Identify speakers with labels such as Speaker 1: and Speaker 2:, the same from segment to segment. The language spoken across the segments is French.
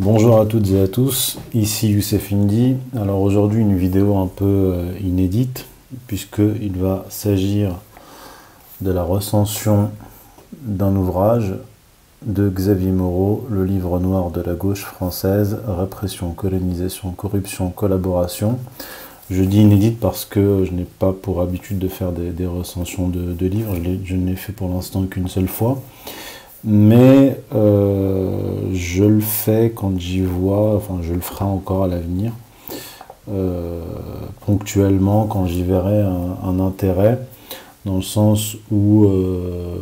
Speaker 1: Bonjour à toutes et à tous, ici Youssef Indy. Alors aujourd'hui une vidéo un peu euh, inédite puisqu'il va s'agir de la recension d'un ouvrage de Xavier Moreau, le livre noir de la gauche française, Répression, colonisation, corruption, collaboration. Je dis inédite parce que je n'ai pas pour habitude de faire des, recensions de, livres, je, ne l'ai fait pour l'instant qu'une seule fois. Mais euh, je le fais quand j'y vois, enfin je le ferai encore à l'avenir, euh, ponctuellement quand j'y verrai un, intérêt, dans le sens où, euh,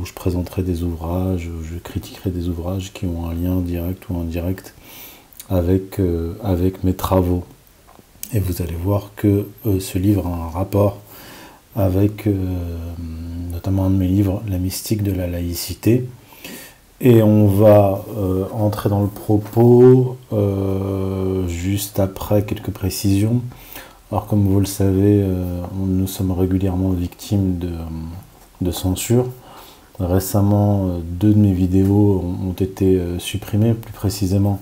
Speaker 1: où je présenterai des ouvrages, où je critiquerai des ouvrages qui ont un lien direct ou indirect avec, avec mes travaux. Et vous allez voir que ce livre a un rapport avec notamment un de mes livres, La mystique de la laïcité, et on va euh, entrer dans le propos euh, juste après quelques précisions. Alors comme vous le savez, euh, nous sommes régulièrement victimes de, censure. Récemment, deux de mes vidéos ont, été supprimées, plus précisément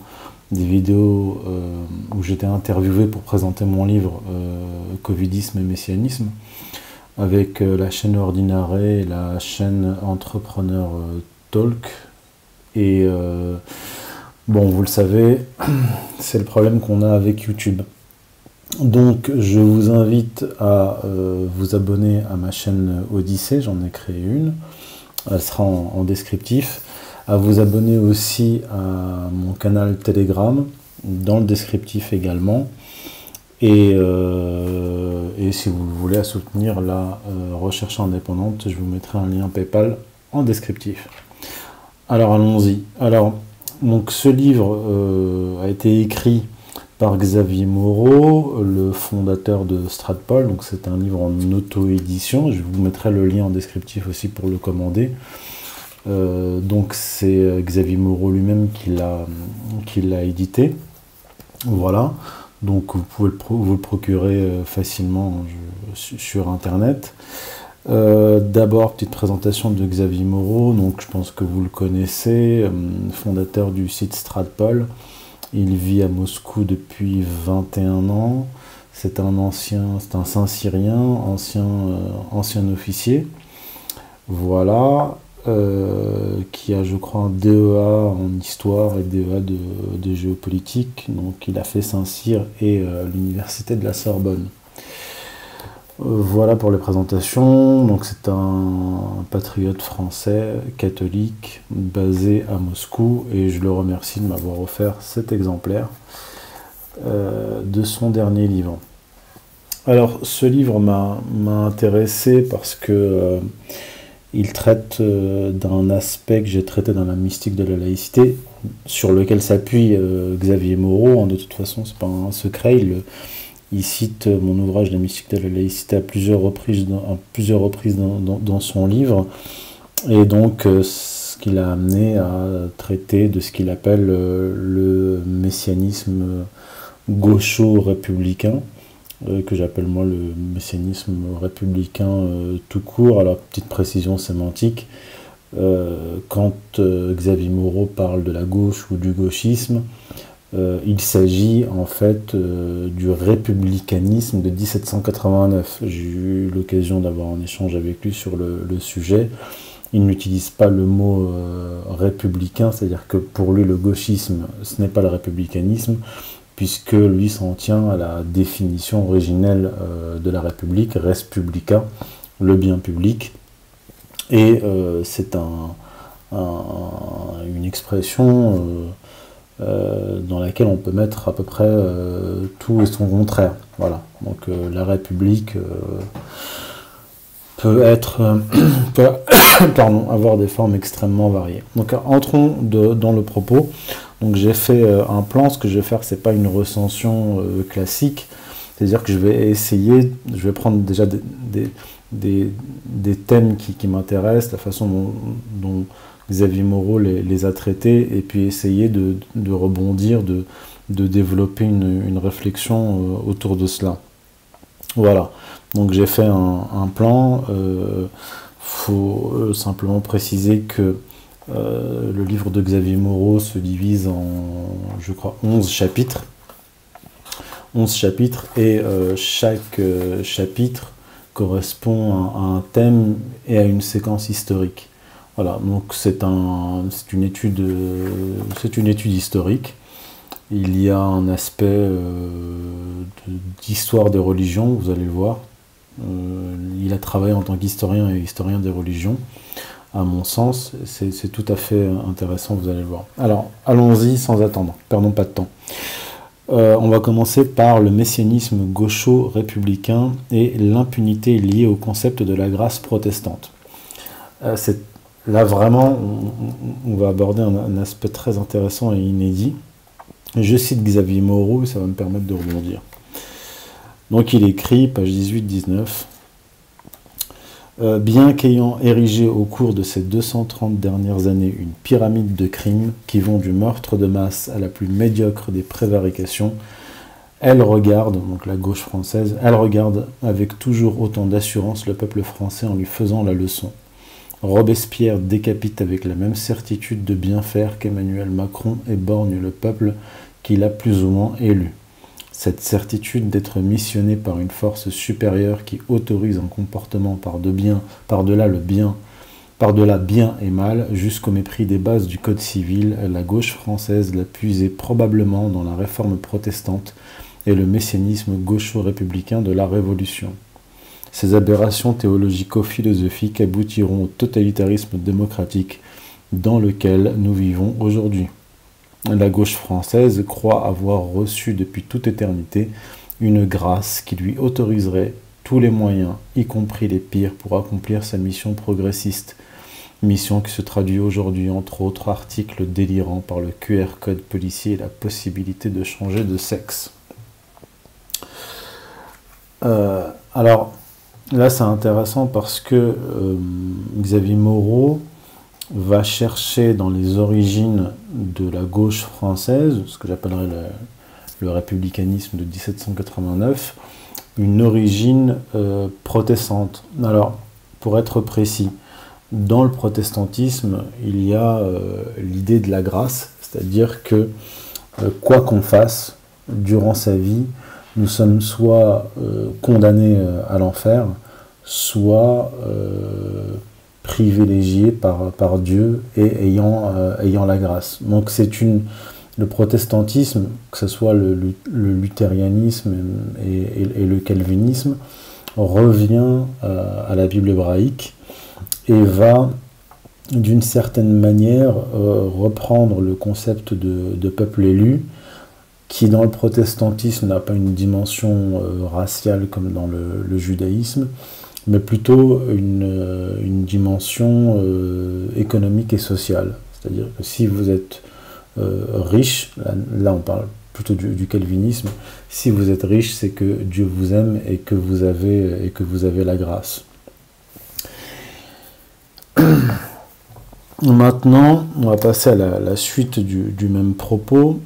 Speaker 1: des vidéos où j'étais interviewé pour présenter mon livre Covidisme et Messianisme avec la chaîne Ordinare et la chaîne Entrepreneur Talk et euh, bon, vous le savez, c'est le problème qu'on a avec YouTube. Donc, je vous invite à euh, vous abonner à ma chaîne Odyssée, j'en ai créé une, elle sera en, descriptif. À vous abonner aussi à mon canal Telegram, dans le descriptif également. Et, euh, et si vous voulez soutenir la recherche indépendante, je vous mettrai un lien PayPal en descriptif. Alors allons-y. Alors, donc ce livre euh, a été écrit par Xavier Moreau, le fondateur de Stratpol. Donc c'est un livre en auto-édition. Je vous mettrai le lien en descriptif aussi pour le commander. Euh, donc c'est Xavier Moreau lui-même qui l'a édité. Voilà. Donc vous pouvez vous le procurer euh, facilement sur internet. Euh, d'abord, petite présentation de Xavier Moreau, je pense que vous le connaissez, euh, fondateur du site Stratpol. Il vit à Moscou depuis 21 ans. C'est un ancien, c'est un Saint-Syrien, ancien, euh, ancien officier. Voilà, qui a, je crois, un DEA en histoire et DEA de, de géopolitique. Donc, il a fait Saint-Cyr et l'université de la Sorbonne. Voilà pour les présentations. Donc c'est un patriote français catholique basé à Moscou et je le remercie de m'avoir offert cet exemplaire euh, de son dernier livre. Alors ce livre m'a intéressé parce que euh, il traite euh, d'un aspect que j'ai traité dans la mystique de la laïcité, sur lequel s'appuie Xavier Moreau. De toute façon, c'est pas un secret. Il, il cite mon ouvrage La mystique de la laïcité à plusieurs reprises dans, plusieurs reprises dans, son livre. Et donc, euh, ce qui l'a amené à traiter de ce qu'il appelle euh, le messianisme gaucho-républicain, euh, que j'appelle moi le messianisme républicain tout court. Alors, petite précision sémantique. quand Xavier Moreau parle de la gauche ou du gauchisme, euh, il s'agit en fait euh, du républicanisme de 1789. J'ai eu l'occasion d'avoir un échange avec lui sur le, sujet. Il n'utilise pas le mot euh, républicain, c'est-à-dire que pour lui le gauchisme, ce n'est pas le républicanisme, puisque lui s'en tient à la définition originelle de la République, res publica, le bien public. Et c'est une expression euh, dans laquelle on peut mettre à peu près euh, tout et son contraire. Voilà. Donc euh, la République peut être pardon, avoir des formes extrêmement variées. Donc entrons dans le propos. Donc j'ai fait un plan. Ce que je vais faire, c'est pas une recension classique. C'est-à-dire que je vais essayer, je vais prendre déjà des, thèmes qui m'intéressent, la façon dont Xavier Moreau les, a traités et puis essayer de, rebondir, de, développer une, réflexion euh, autour de cela. Voilà, donc j'ai fait un, plan. Euh, faut euh, simplement préciser que le livre de Xavier Moreau se divise en, je crois, 11 chapitres. 11 chapitres et chaque chapitre correspond à, un thème et à une séquence historique. Voilà, donc c'est un, une étude, c'est une étude historique. Il y a un aspect euh, d'histoire des religions, vous allez le voir. Euh, il a travaillé en tant qu'historien et historien des religions. À mon sens, c'est tout à fait intéressant, vous allez le voir. Alors, allons-y sans attendre, perdons pas de temps. Euh, on va commencer par le messianisme gaucho-républicain et l'impunité liée au concept de la grâce protestante. Euh, là vraiment, on, va aborder un, aspect très intéressant et inédit. Je cite Xavier Moreau, ça va me permettre de rebondir. Donc il écrit, page 18-19, euh, bien qu'ayant érigé au cours de ces 230 dernières années une pyramide de crimes qui vont du meurtre de masse à la plus médiocre des prévarications, elle regarde, donc la gauche française, elle regarde avec toujours autant d'assurance le peuple français en lui faisant la leçon. Robespierre décapite avec la même certitude de bien faire qu'Emmanuel Macron et borgne le peuple qu'il a plus ou moins élu. Cette certitude d'être missionné par une force supérieure qui autorise un comportement par-delà par le bien, par-delà bien et mal, jusqu'au mépris des bases du Code civil, la gauche française l'a puisé probablement dans la réforme protestante et le messianisme gaucho-républicain de la Révolution. Ces aberrations théologico-philosophiques aboutiront au totalitarisme démocratique dans lequel nous vivons aujourd'hui. La gauche française croit avoir reçu depuis toute éternité une grâce qui lui autoriserait tous les moyens, y compris les pires, pour accomplir sa mission progressiste, mission qui se traduit aujourd'hui entre autres articles délirants par le QR code policier et la possibilité de changer de sexe. Euh, alors là c'est intéressant parce que euh, Xavier Moreau va chercher dans les origines de la gauche française, ce que j'appellerais le, républicanisme de 1789, une origine euh, protestante. Alors, pour être précis, dans le protestantisme, il y a euh, l'idée de la grâce, c'est-à-dire que quoi qu'on fasse durant sa vie, nous sommes soit condamnés à l'enfer, soit privilégié par, par Dieu et ayant, euh, la grâce. Donc c'est une le protestantisme, que ce soit le, luthérianisme et, le calvinisme, revient euh, à la Bible hébraïque et va d'une certaine manière euh, reprendre le concept de, peuple élu, qui dans le protestantisme n'a pas une dimension raciale comme dans le, judaïsme, mais plutôt une, euh, dimension euh, économique et sociale. C'est-à-dire que si vous êtes euh, riche, là, on parle plutôt du, calvinisme, si vous êtes riche, c'est que Dieu vous aime et que vous avez, et que vous avez la grâce. Maintenant, on va passer à la, suite du, même propos,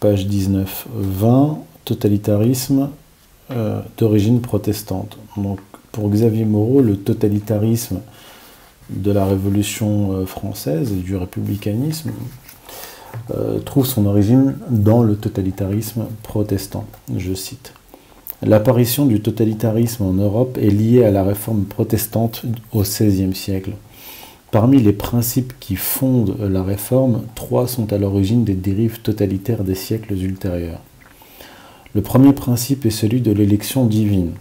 Speaker 1: page 19-20, totalitarisme d'origine protestante. Pour Xavier Moreau, le totalitarisme de la Révolution euh, française et du républicanisme euh, trouve son origine dans le totalitarisme protestant. Je cite. L'apparition du totalitarisme en Europe est liée à la réforme protestante au XVIe siècle. Parmi les principes qui fondent la réforme, trois sont à l'origine des dérives totalitaires des siècles ultérieurs. Le premier principe est celui de l'élection divine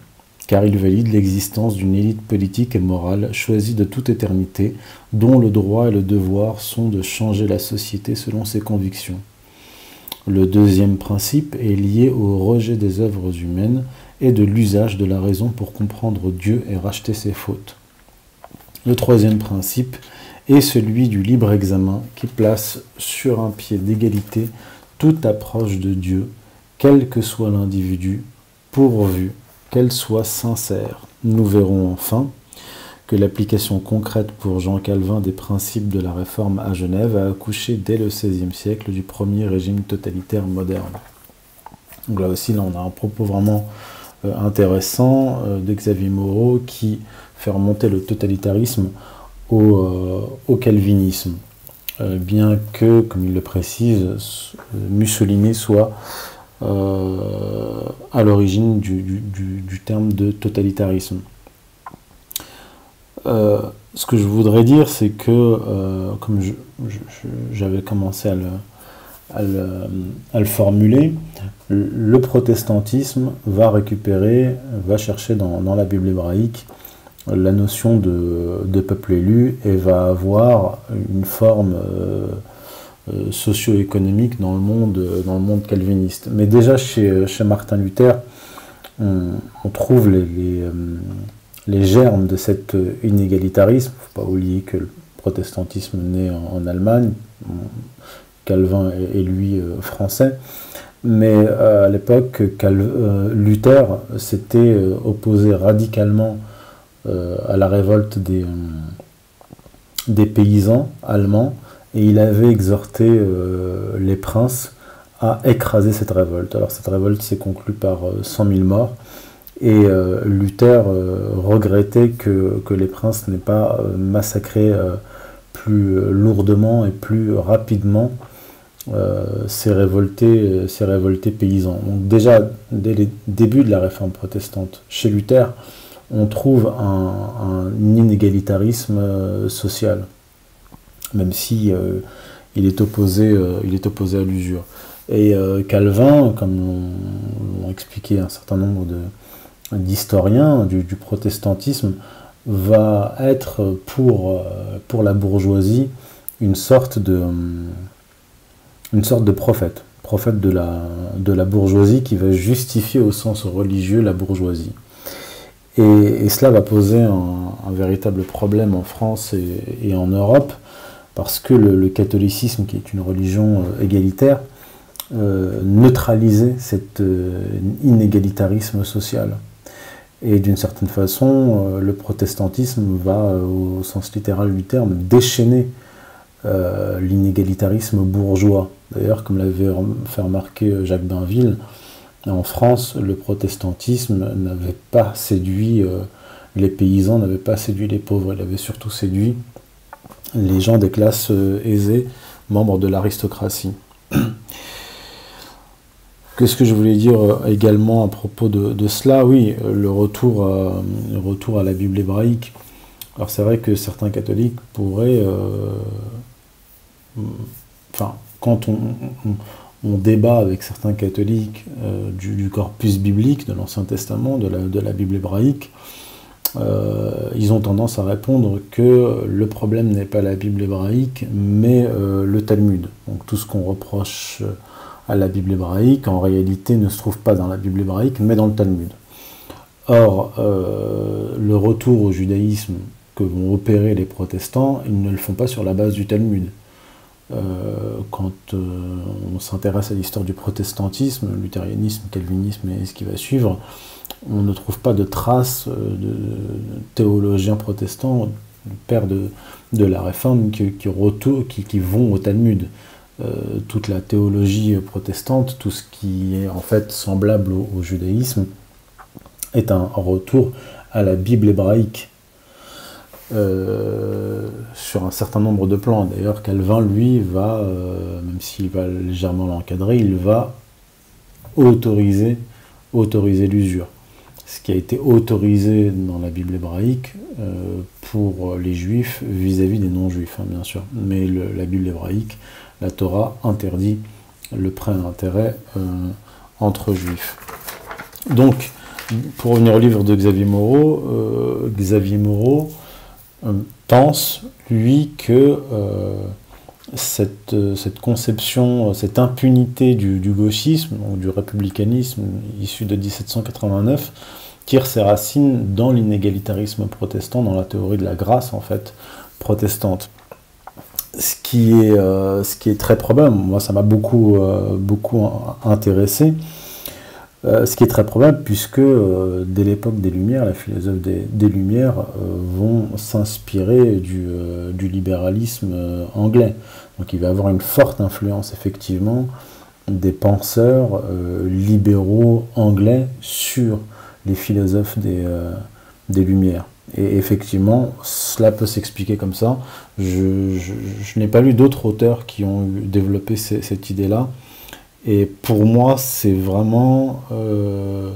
Speaker 1: car il valide l'existence d'une élite politique et morale choisie de toute éternité, dont le droit et le devoir sont de changer la société selon ses convictions. Le deuxième principe est lié au rejet des œuvres humaines et de l'usage de la raison pour comprendre Dieu et racheter ses fautes. Le troisième principe est celui du libre examen qui place sur un pied d'égalité toute approche de Dieu, quel que soit l'individu, pourvu qu'elle soit sincère. Nous verrons enfin que l'application concrète pour Jean Calvin des principes de la réforme à Genève a accouché dès le XVIe siècle du premier régime totalitaire moderne. Donc là aussi, là, on a un propos vraiment euh, intéressant euh, de Xavier Moreau qui fait remonter le totalitarisme au, calvinisme, bien que, comme il le précise, Mussolini soit à l'origine du, terme de totalitarisme. ce que je voudrais dire, c'est que, comme j'avais commencé à le, à le, formuler, le protestantisme va récupérer, va chercher dans, la Bible hébraïque la notion de, peuple élu et va avoir une forme euh, euh, socio-économique dans, le monde, dans le monde calviniste. Mais déjà chez, chez Martin Luther, on, trouve les, euh, germes de cet inégalitarisme. Il ne faut pas oublier que le protestantisme naît en Allemagne. Calvin est, lui euh, français. Mais euh, à l'époque, euh, Luther s'était opposé radicalement à la révolte des, des paysans allemands et il avait exhorté les princes à écraser cette révolte. Alors cette révolte s'est conclue par 100 000 morts et Luther regrettait que, que, les princes n'aient pas massacré plus lourdement et plus rapidement euh, ces, révoltés, ces révoltés paysans. Donc déjà, dès les débuts de la réforme protestante, chez Luther, on trouve un, inégalitarisme euh, social, même si euh, il, est opposé, il est opposé à l'usure. Et Calvin, comme l'ont expliqué un certain nombre d'historiens du, protestantisme, va être pour, la bourgeoisie une sorte de prophète, prophète de la bourgeoisie qui va justifier au sens religieux la bourgeoisie. Et, cela va poser un, véritable problème en France et, en Europe, parce que le, catholicisme, qui est une religion euh, égalitaire, euh, neutralisait cet euh, inégalitarisme social. Et d'une certaine façon, le protestantisme va, au sens littéral du terme, déchaîner l'inégalitarisme bourgeois. D'ailleurs, comme l'avait fait remarquer Jacques Bainville, en France, le protestantisme n'avait pas séduit euh, les paysans, n'avait pas séduit les pauvres, il avait surtout séduit les gens des classes euh, aisées, membres de l'aristocratie. Qu'est-ce que je voulais dire euh, également à propos de, cela? Oui, le retour, à, retour à la Bible hébraïque. Alors c'est vrai que certains catholiques pourraient... enfin, quand on, débat avec certains catholiques euh, du, corpus biblique, de l'Ancien Testament, de la, Bible hébraïque, euh, ils ont tendance à répondre que le problème n'est pas la Bible hébraïque, mais euh, le Talmud. Donc tout ce qu'on reproche à la Bible hébraïque, en réalité, ne se trouve pas dans la Bible hébraïque, mais dans le Talmud. Or, le retour au judaïsme que vont opérer les protestants, ils ne le font pas sur la base du Talmud. Euh, quand euh, on s'intéresse à l'histoire du protestantisme, luthérianisme, calvinisme et ce qui va suivre, on ne trouve pas de traces euh, de théologiens protestants, de pères de, la réforme, qui, qui, vont au Talmud. toute la théologie protestante, tout ce qui est en fait semblable au judaïsme, est un retour à la Bible hébraïque euh, sur un certain nombre de plans. D'ailleurs, Calvin, lui, va, euh, même s'il va légèrement l'encadrer, il va autoriser, l'usure. Ce qui a été autorisé dans la Bible hébraïque euh, pour les juifs vis-à-vis des non-juifs, hein, bien sûr. Mais la Bible hébraïque, la Torah interdit le prêt d'intérêt entre juifs. Donc, pour revenir au livre de Xavier Moreau, Xavier Moreau pense, lui, que euh, cette, euh, cette, conception, cette impunité du, gauchisme, ou du républicanisme issu de 1789, tire ses racines dans l'inégalitarisme protestant, dans la théorie de la grâce, en fait, protestante. Ce qui est, ce qui est très probable, moi ça m'a beaucoup intéressé, euh, ce qui est très probable puisque euh, dès l'époque des Lumières, les philosophes des, Lumières euh, vont s'inspirer du, libéralisme anglais. Donc il va avoir une forte influence effectivement des penseurs libéraux anglais sur les philosophes des, Lumières. Et effectivement, cela peut s'expliquer comme ça. Je, n'ai pas lu d'autres auteurs qui ont développé cette idée-là. Et pour moi, c'est vraiment euh,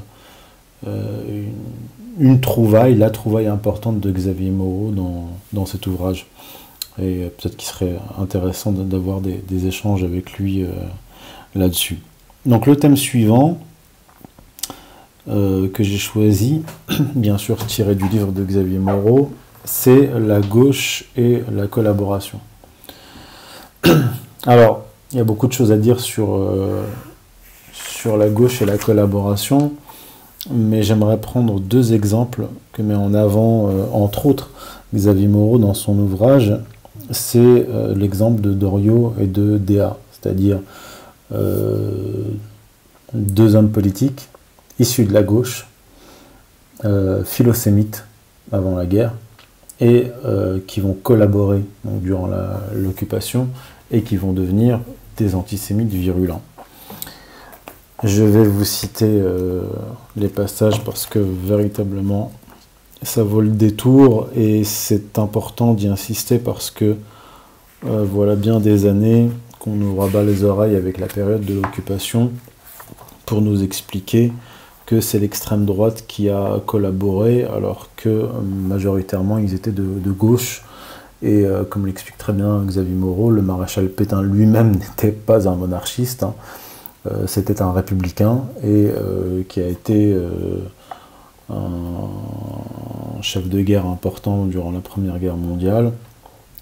Speaker 1: euh, une, trouvaille, la trouvaille importante de Xavier Moreau dans, cet ouvrage. Et peut-être qu'il serait intéressant d'avoir des, échanges avec lui euh, là-dessus. Donc le thème suivant, que j'ai choisi, bien sûr tiré du livre de Xavier Moreau, c'est la gauche et la collaboration. Alors, il y a beaucoup de choses à dire sur, euh, sur la gauche et la collaboration, mais j'aimerais prendre deux exemples que met en avant, euh, entre autres, Xavier Moreau dans son ouvrage. C'est l'exemple de Doriot et de Déa, c'est-à-dire deux hommes politiques issus de la gauche, euh, philosémites avant la guerre, et euh, qui vont collaborer durant l'occupation et qui vont devenir des antisémites virulents. Je vais vous citer euh, les passages parce que véritablement ça vaut le détour et c'est important d'y insister parce que voilà bien des années qu'on nous rabat les oreilles avec la période de l'occupation pour nous expliquer c'est l'extrême droite qui a collaboré, alors que majoritairement ils étaient de, gauche. Et euh, comme l'explique très bien Xavier Moreau, le maréchal Pétain lui-même n'était pas un monarchiste, hein. euh, c'était un républicain et euh, qui a été un chef de guerre important durant la Première Guerre mondiale,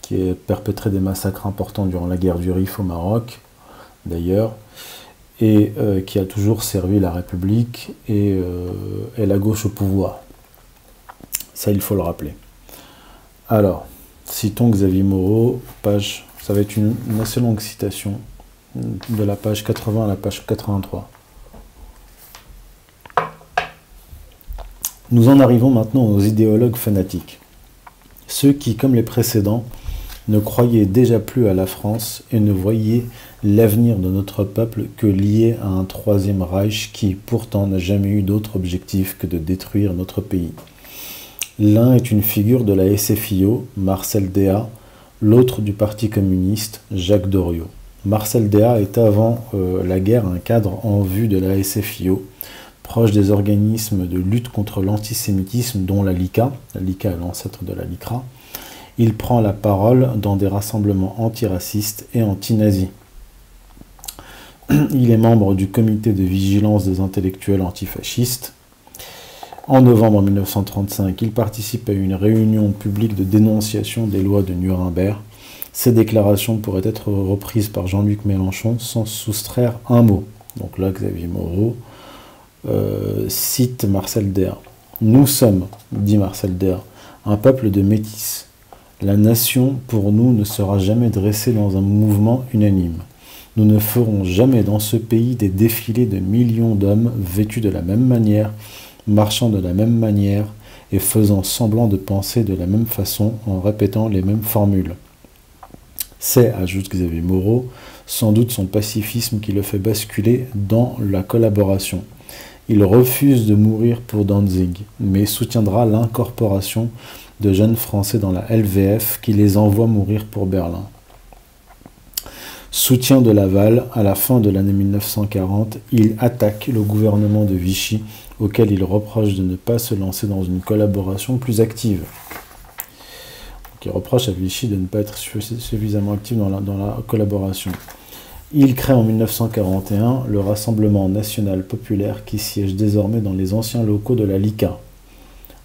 Speaker 1: qui a perpétré des massacres importants durant la guerre du Rif au Maroc, d'ailleurs et qui a toujours servi la République euh, et, la gauche au pouvoir. Ça, il faut le rappeler. Alors, citons Xavier Moreau, page, ça va être une, assez longue citation, de la page 80 à la page 83. Nous en arrivons maintenant aux idéologues fanatiques. Ceux qui, comme les précédents, ne croyaient déjà plus à la France et ne voyaient l'avenir de notre peuple que lié à un troisième Reich qui pourtant n'a jamais eu d'autre objectif que de détruire notre pays. L'un est une figure de la SFIO, Marcel Déat, l'autre du Parti communiste, Jacques Doriot. Marcel Déat est avant euh, la guerre un cadre en vue de la SFIO, proche des organismes de lutte contre l'antisémitisme dont la LICA, la LICA est l'ancêtre de la LICRA, il prend la parole dans des rassemblements antiracistes et anti-nazis. Il est membre du comité de vigilance des intellectuels antifascistes. En novembre 1935, il participe à une réunion publique de dénonciation des lois de Nuremberg. Ces déclarations pourraient être reprises par Jean-Luc Mélenchon sans soustraire un mot. Donc là, Xavier Moreau euh, cite Marcel Der. Nous sommes, dit Marcel Der, un peuple de métis. La nation, pour nous, ne sera jamais dressée dans un mouvement unanime. Nous ne ferons jamais dans ce pays des défilés de millions d'hommes vêtus de la même manière, marchant de la même manière et faisant semblant de penser de la même façon en répétant les mêmes formules. C'est, ajoute Xavier Moreau, sans doute son pacifisme qui le fait basculer dans la collaboration. Il refuse de mourir pour Danzig, mais soutiendra l'incorporation de jeunes Français dans la LVF qui les envoie mourir pour Berlin. Soutien de Laval, à la fin de l'année 1940, il attaque le gouvernement de Vichy, auquel il reproche de ne pas se lancer dans une collaboration plus active. il reproche à Vichy de ne pas être suffisamment actif dans la, collaboration. Il crée en 1941 le Rassemblement national populaire qui siège désormais dans les anciens locaux de la LICA.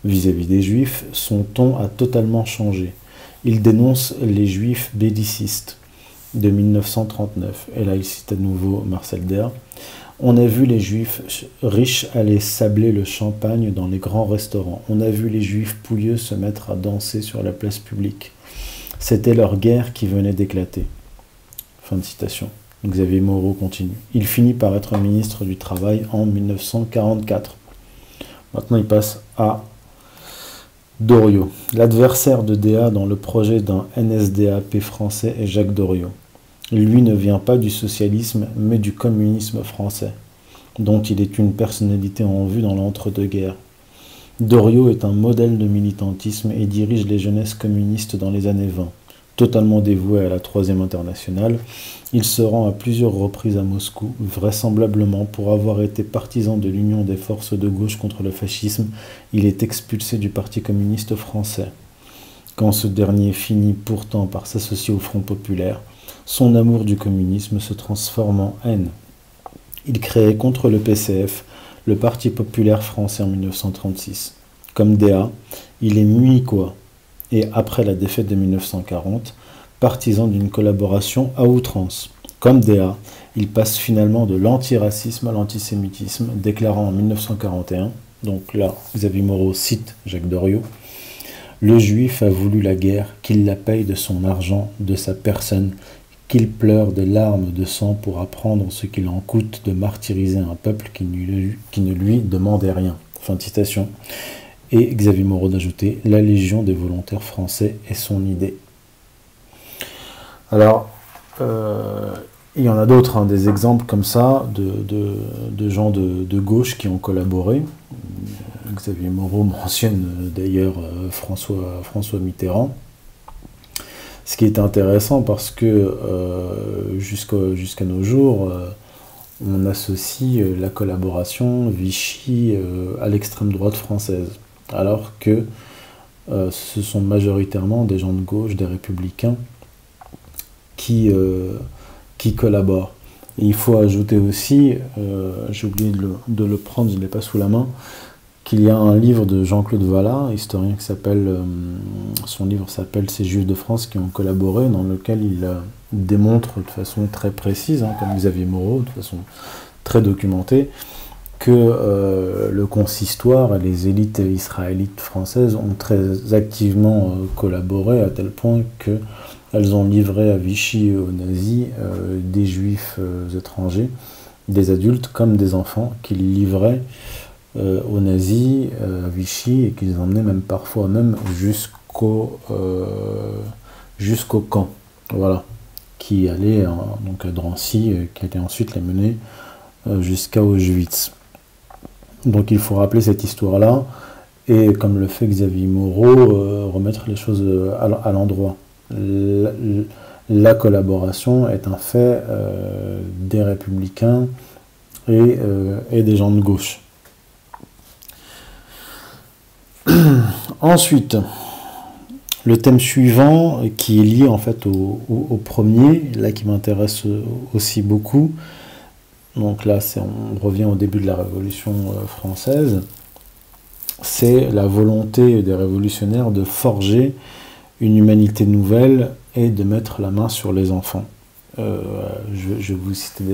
Speaker 1: Vis-à-vis des juifs, son ton a totalement changé. Il dénonce les juifs bellicistes de 1939. Et là, il cite à nouveau Marcel Der. On a vu les juifs riches aller sabler le champagne dans les grands restaurants. On a vu les juifs pouilleux se mettre à danser sur la place publique. C'était leur guerre qui venait d'éclater. Fin de citation. Xavier Moreau continue. Il finit par être ministre du Travail en 1944. Maintenant, il passe à Doriot. L'adversaire de DA dans le projet d'un NSDAP français est Jacques Doriot. Lui ne vient pas du socialisme, mais du communisme français, dont il est une personnalité en vue dans l'entre-deux-guerres. Doriot est un modèle de militantisme et dirige les jeunesses communistes dans les années 20. Totalement dévoué à la Troisième Internationale, il se rend à plusieurs reprises à Moscou, vraisemblablement pour avoir été partisan de l'union des forces de gauche contre le fascisme. Il est expulsé du Parti communiste français. Quand ce dernier finit pourtant par s'associer au Front populaire, son amour du communisme se transforme en haine. Il crée contre le PCF le Parti populaire français en 1936. Comme DA, il est munichois et, après la défaite de 1940, partisan d'une collaboration à outrance. Comme DA, il passe finalement de l'antiracisme à l'antisémitisme, déclarant en 1941, donc là, Xavier Moreau cite Jacques Doriot, Le juif a voulu la guerre, qu'il la paye de son argent, de sa personne, qu'il pleure des larmes de sang pour apprendre ce qu'il en coûte de martyriser un peuple qui, ne lui demandait rien. Fin de citation. Et Xavier Moreau d'ajouter La Légion des volontaires français est son idée. Alors, euh, il y en a d'autres, hein, des exemples comme ça de, gens de, gauche qui ont collaboré. Xavier Moreau mentionne d'ailleurs euh, François, François Mitterrand. Ce qui est intéressant parce que euh, jusqu'à nos jours, euh, on associe euh, la collaboration Vichy à l'extrême droite française, alors que ce sont majoritairement des gens de gauche, des républicains, qui, qui collaborent. il faut ajouter aussi, j'ai oublié de le, de le, prendre, je ne l'ai pas sous la main, qu'il y a un livre de Jean-Claude Vallat, historien qui s'appelle, euh, son livre s'appelle Ces Juifs de France qui ont collaboré, dans lequel il euh, démontre de façon très précise, hein, comme Xavier Moreau, de façon très documentée, que euh, le consistoire et les élites israélites françaises ont très activement collaboré à tel point qu'elles ont livré à Vichy et aux nazis des juifs étrangers, des adultes comme des enfants, qu'ils livraient euh, aux nazis, euh, à Vichy, et qu'ils emmenaient même parfois même jusqu'au euh, jusqu'au camp, voilà, qui allait donc à Drancy, qui allait ensuite les mener jusqu'à Auschwitz. Donc il faut rappeler cette histoire-là, et comme le fait Xavier Moreau, remettre les choses à, l'endroit. La, collaboration est un fait des républicains et, et des gens de gauche. Ensuite, le thème suivant, qui est lié en fait au, premier, là qui m'intéresse aussi beaucoup, donc là on revient au début de la Révolution euh, française, c'est la volonté des révolutionnaires de forger une humanité nouvelle et de mettre la main sur les enfants. Euh, je, vais vous citer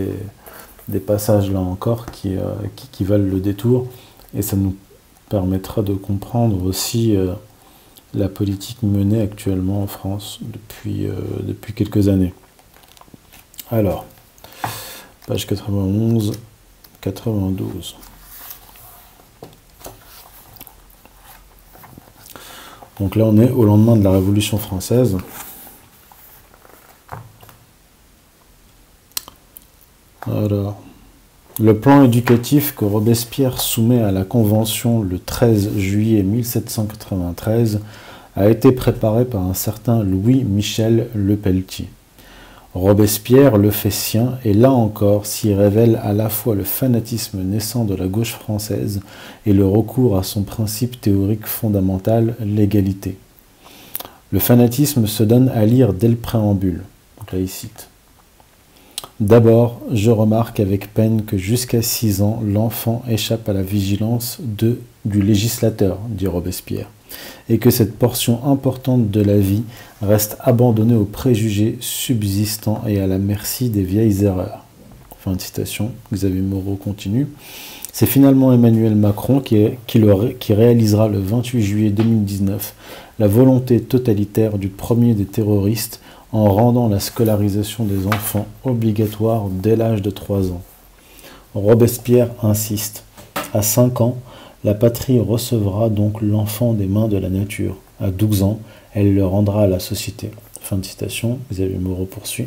Speaker 1: des, passages là encore euh, qui valent le détour. Et ça nous permettra de comprendre aussi euh, la politique menée actuellement en France depuis, euh, depuis quelques années. Alors, page 91, 92. Donc là, on est au lendemain de la Révolution française. Alors, le plan éducatif que Robespierre soumet à la Convention le 13 juillet 1793 a été préparé par un certain Louis-Michel Lepelletier. Robespierre le fait sien et là encore s'y révèle à la fois le fanatisme naissant de la gauche française et le recours à son principe théorique fondamental, l'égalité. Le fanatisme se donne à lire dès le préambule. Donc là, il cite. D'abord, je remarque avec peine que jusqu'à six ans, l'enfant échappe à la vigilance du législateur, dit Robespierre, et que cette portion importante de la vie reste abandonnée aux préjugés subsistants et à la merci des vieilles erreurs. Fin de citation, Xavier Moreau continue. C'est finalement Emmanuel Macron qui, qui réalisera le 28 juillet 2019 la volonté totalitaire du premier des terroristes en rendant la scolarisation des enfants obligatoire dès l'âge de 3 ans. Robespierre insiste. À 5 ans, la patrie recevra donc l'enfant des mains de la nature. À 12 ans, elle le rendra à la société. Fin de citation, Xavier Moreau poursuit.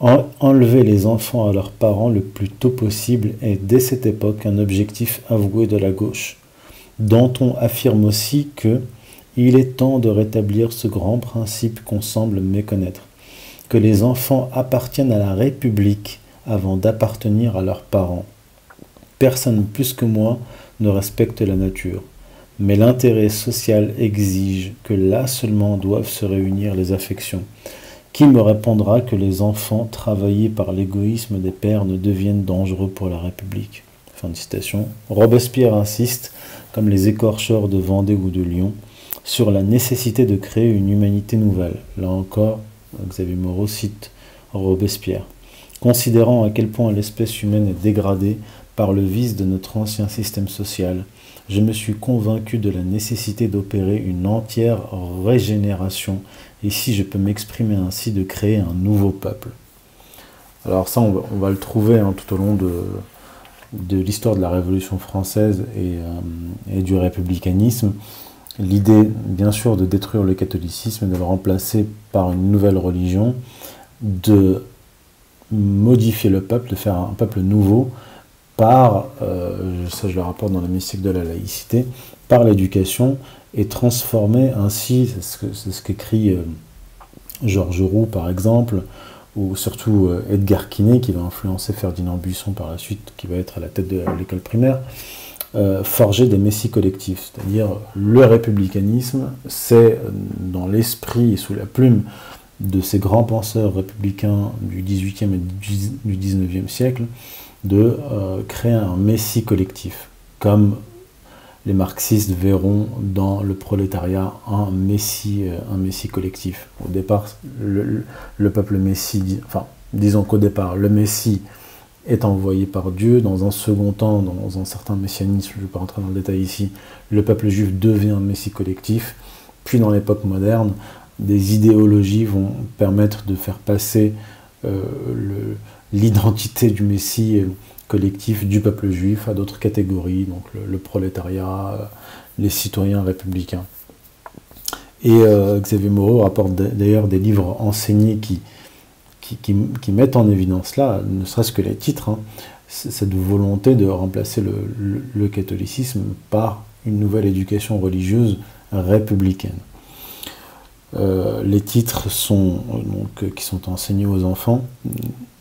Speaker 1: Enlever les enfants à leurs parents le plus tôt possible est dès cette époque un objectif avoué de la gauche. Danton affirme aussi que il est temps de rétablir ce grand principe qu'on semble méconnaître, que les enfants appartiennent à la République avant d'appartenir à leurs parents. Personne plus que moi ne respecte la nature, mais l'intérêt social exige que là seulement doivent se réunir les affections. Qui me répondra que les enfants travaillés par l'égoïsme des pères ne deviennent dangereux pour la République? Robespierre insiste, comme les écorcheurs de Vendée ou de Lyon, sur la nécessité de créer une humanité nouvelle. Là encore, Xavier Moreau cite Robespierre. Considérant à quel point l'espèce humaine est dégradée par le vice de notre ancien système social, je me suis convaincu de la nécessité d'opérer une entière régénération, et si je peux m'exprimer ainsi, de créer un nouveau peuple. Alors ça, on va, le trouver hein, tout au long de, l'histoire de la Révolution française et, euh, et du républicanisme l'idée, bien sûr, de détruire le catholicisme et de le remplacer par une nouvelle religion, de modifier le peuple, de faire un peuple nouveau par, euh, ça je le rapporte dans la mystique de la laïcité, par l'éducation et transformer ainsi, c'est ce qu'écrit euh, Georges Roux par exemple, ou surtout euh, Edgar Quinet qui va influencer Ferdinand Buisson par la suite, qui va être à la tête de l'école primaire, euh, forger des messies collectifs. C'est-à-dire le républicanisme, c'est euh, dans l'esprit et sous la plume de ces grands penseurs républicains du XVIIIe et du XIXe siècle, de euh, créer un messie collectif, comme les marxistes verront dans le prolétariat un messie, un messie collectif. Au départ, le, le peuple messie, enfin, disons qu'au départ, le messie est envoyé par Dieu. Dans un second temps, dans un certain messianisme, je ne vais pas rentrer dans le détail ici, le peuple juif devient un messie collectif. Puis dans l'époque moderne, des idéologies vont permettre de faire passer euh, l'identité du messie collectif du peuple juif à d'autres catégories, donc le, prolétariat, euh, les citoyens républicains. Et euh, Xavier Moreau rapporte d'ailleurs des livres enseignés qui, qui, mettent en évidence là, ne serait-ce que les titres, hein, cette volonté de remplacer le, catholicisme par une nouvelle éducation religieuse républicaine. Euh, les titres sont, donc, qui sont enseignés aux enfants,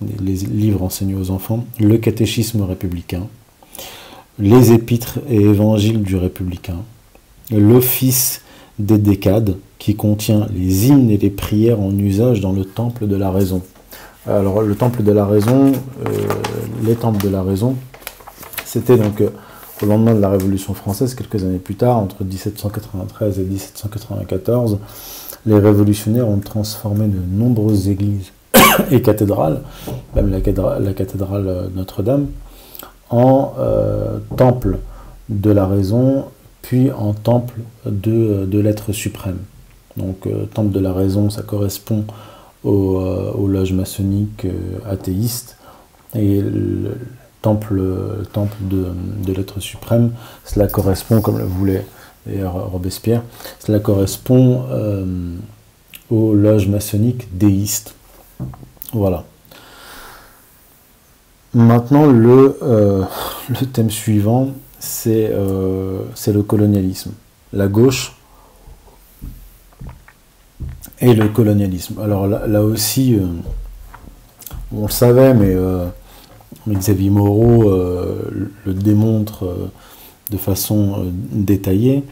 Speaker 1: les livres enseignés aux enfants, le catéchisme républicain, les épîtres et évangiles du républicain, l'office des décades qui contient les hymnes et les prières en usage dans le temple de la raison. Alors le temple de la raison, euh, les temples de la raison, c'était donc euh, au lendemain de la Révolution française, quelques années plus tard, entre 1793 et 1794, les révolutionnaires ont transformé de nombreuses églises et cathédrales, même la cathédrale, euh, Notre-Dame, en temple de la raison, puis en temple de, l'être suprême. Donc temple de la raison, ça correspond aux, euh, aux loges maçonniques euh, athéistes. Et le temple, temple de, de l'être suprême, cela correspond, comme le voulait Robespierre, cela correspond euh, aux loges maçonniques déistes. Voilà. Maintenant, le, le thème suivant, c'est le colonialisme. La gauche et le colonialisme. Alors là, aussi, euh, on le savait, mais euh, Xavier Moreau euh, le démontre de façon détaillée.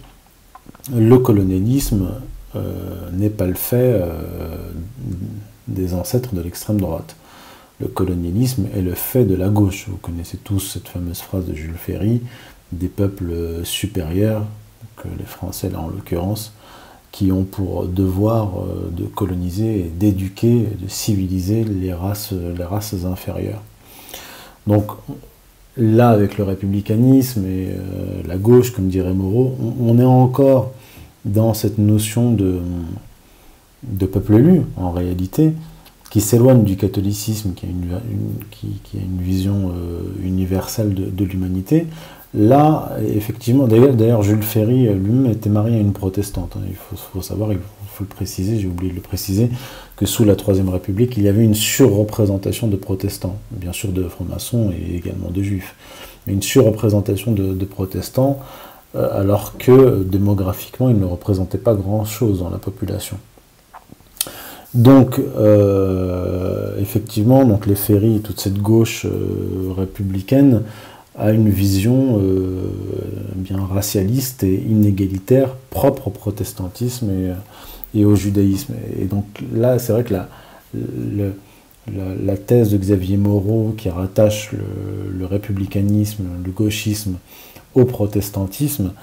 Speaker 1: Le colonialisme n'est pas le fait des ancêtres de l'extrême droite. Le colonialisme est le fait de la gauche. Vous connaissez tous cette fameuse phrase de Jules Ferry, des peuples supérieurs, que les Français là en l'occurrence, qui ont pour devoir euh, de coloniser, d'éduquer, de civiliser les races, les races inférieures. Donc là, avec le républicanisme et euh, la gauche, comme dirait Moreau, on, est encore dans cette notion de, de peuple élu, en réalité, qui s'éloigne du catholicisme, qui a une, qui, a une vision euh, universelle de, de l'humanité, Là, effectivement, d'ailleurs, Jules Ferry lui-même était marié à une protestante. Hein. Il faut, savoir, il faut le préciser, j'ai oublié de le préciser, que sous la Troisième République, il y avait une surreprésentation de protestants, bien sûr de francs-maçons et également de juifs, mais une surreprésentation de, protestants alors que démographiquement, il ne représentait pas grand-chose dans la population. Donc, effectivement, donc les ferries et toute cette gauche républicaine a une vision bien racialiste et inégalitaire propre au protestantisme et, et au judaïsme. Et donc là, c'est vrai que la, la, thèse de Xavier Moreau qui rattache le, républicanisme, le gauchisme au protestantisme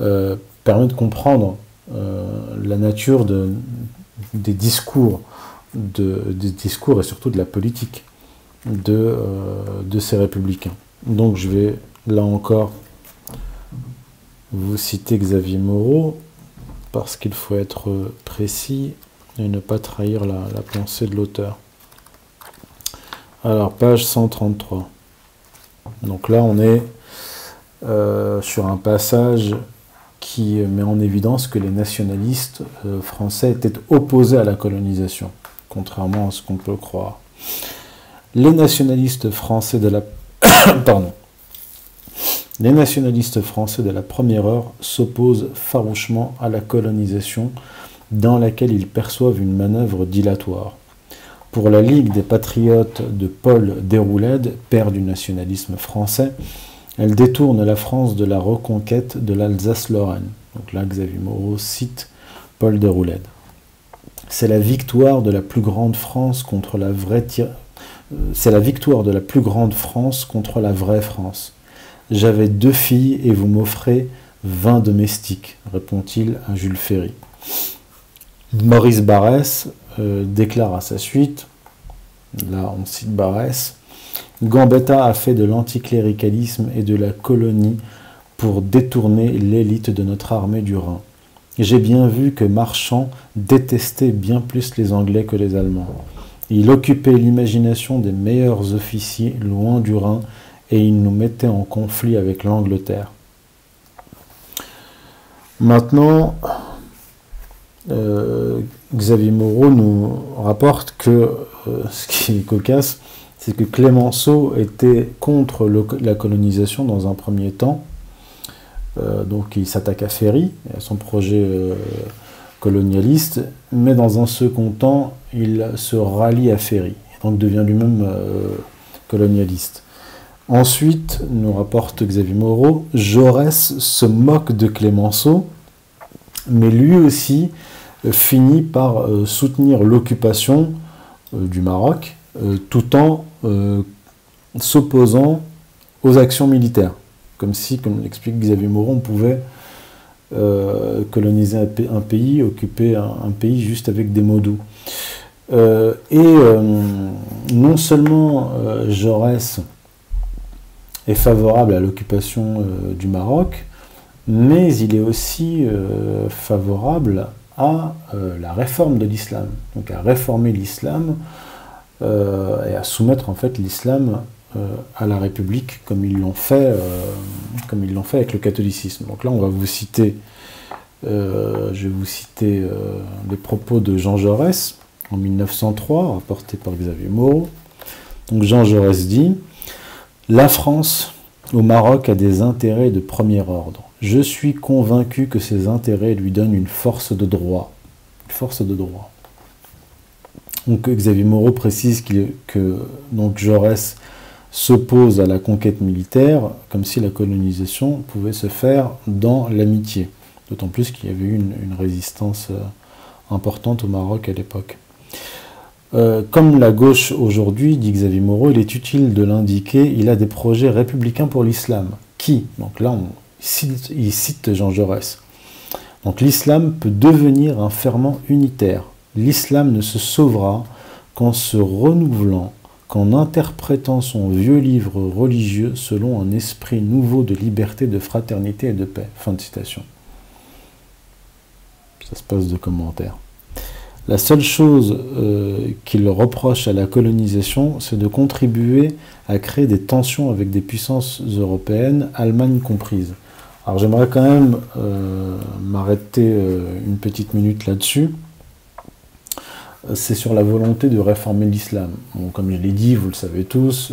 Speaker 1: euh, permet de comprendre euh, la nature des discours, des discours et surtout de la politique de, euh, de ces républicains. Donc je vais là encore vous citer Xavier Moreau parce qu'il faut être précis et ne pas trahir la, pensée de l'auteur. Alors, page 133. Donc là, on est euh, sur un passage qui met en évidence que les nationalistes euh, français étaient opposés à la colonisation, contrairement à ce qu'on peut croire. Les nationalistes français de la... Pardon. Les nationalistes français de la première heure s'opposent farouchement à la colonisation dans laquelle ils perçoivent une manœuvre dilatoire. Pour la Ligue des patriotes de Paul Déroulède, père du nationalisme français, elle détourne la France de la reconquête de l'Alsace-Lorraine. Donc là, Xavier Moreau cite Paul Déroulède. C'est la victoire de la plus grande France contre la vraie c'est la victoire de la plus grande France contre la vraie France. J'avais deux filles et vous m'offrez vingt domestiques, répond-il à Jules Ferry. Maurice Barrès euh, déclare à sa suite, là on cite Barrès, Gambetta a fait de l'anticléricalisme et de la colonie pour détourner l'élite de notre armée du Rhin. J'ai bien vu que Marchand détestait bien plus les Anglais que les Allemands. Il occupait l'imagination des meilleurs officiers loin du Rhin et il nous mettait en conflit avec l'Angleterre. Maintenant, euh, Xavier Moreau nous rapporte que euh, ce qui est cocasse, c'est que Clémenceau était contre la colonisation dans un premier temps. Euh, donc il s'attaque à Ferry, à son projet colonialiste, mais dans un second temps, il se rallie à Ferry, donc devient lui-même colonialiste. Ensuite, nous rapporte Xavier Moreau, Jaurès se moque de Clémenceau, mais lui aussi finit par euh, soutenir l'occupation euh, du Maroc euh, tout en s'opposant aux actions militaires. Comme si, comme l'explique Xavier Moreau, on pouvait coloniser un, pays, occuper un, pays juste avec des mots doux. et non seulement Jaurès est favorable à l'occupation du Maroc, mais il est aussi favorable à euh, la réforme de l'islam, donc à réformer l'islam euh, et à soumettre en fait l'islam euh, à la République comme ils l'ont fait, l'ont fait avec le catholicisme. Donc là, on va vous citer, je vais vous citer les propos de Jean Jaurès en 1903, rapporté par Xavier Moreau. Donc Jean Jaurès dit La France au Maroc a des intérêts de premier ordre. Je suis convaincu que ces intérêts lui donnent une force de droit. Une force de droit. Donc Xavier Moreau précise que donc Jaurès s'oppose à la conquête militaire comme si la colonisation pouvait se faire dans l'amitié. D'autant plus qu'il y avait eu une, résistance euh, importante au Maroc à l'époque. Euh, comme la gauche aujourd'hui, dit Xavier Moreau, il est utile de l'indiquer, il a des projets républicains pour l'islam. Qui? Donc là, il cite Jean Jaurès. Donc l'islam peut devenir un ferment unitaire. L'islam ne se sauvera qu'en se renouvelant, qu'en interprétant son vieux livre religieux selon un esprit nouveau de liberté, de fraternité et de paix. Fin de citation. Ça se passe de commentaires. La seule chose euh, qu'il reproche à la colonisation, c'est de contribuer à créer des tensions avec des puissances européennes, Allemagne comprise. Alors j'aimerais quand même euh, m'arrêter euh, une petite minute là-dessus. C'est sur la volonté de réformer l'islam. comme je l'ai dit, vous le savez tous,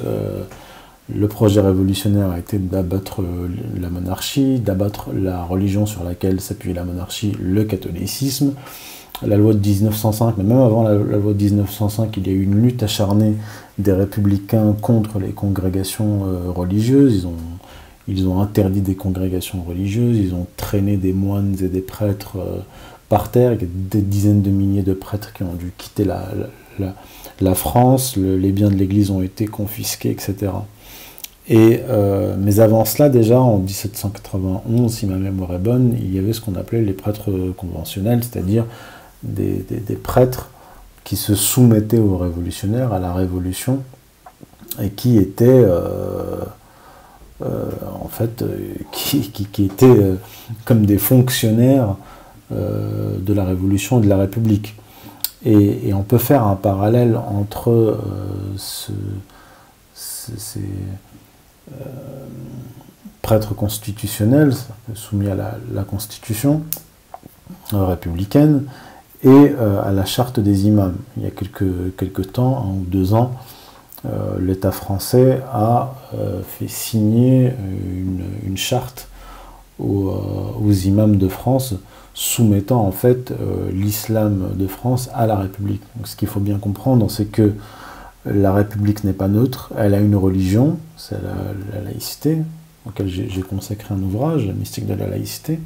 Speaker 1: le projet révolutionnaire a été d'abattre la monarchie, d'abattre la religion sur laquelle s'appuyait la monarchie, le catholicisme. La loi de 1905, mais même avant la, loi de 1905, il y a eu une lutte acharnée des républicains contre les congrégations euh, religieuses. Ils ont, ils ont interdit des congrégations religieuses, ils ont traîné des moines et des prêtres euh, par terre. Il y a des dizaines de milliers de prêtres qui ont dû quitter la, la, France, les biens de l'Église ont été confisqués, etc. Et, euh, mais avant cela, déjà en 1791, si ma mémoire est bonne, il y avait ce qu'on appelait les prêtres conventionnels, c'est-à-dire des, prêtres qui se soumettaient aux révolutionnaires, à la révolution, et qui étaient euh, euh, en fait qui, étaient comme des fonctionnaires de la révolution et de la République. Et, on peut faire un parallèle entre ce, ces euh, prêtre constitutionnel, soumis à la, constitution euh, républicaine, et euh, à la charte des imams. Il y a quelques temps, un ou deux ans, l'État français a fait signer une, charte aux, imams de France soumettant en fait l'islam de France à la République. Ce qu'il faut bien comprendre, c'est que la République n'est pas neutre, elle a une religion, c'est la, laïcité, auquel j'ai consacré un ouvrage, la mystique de la laïcité.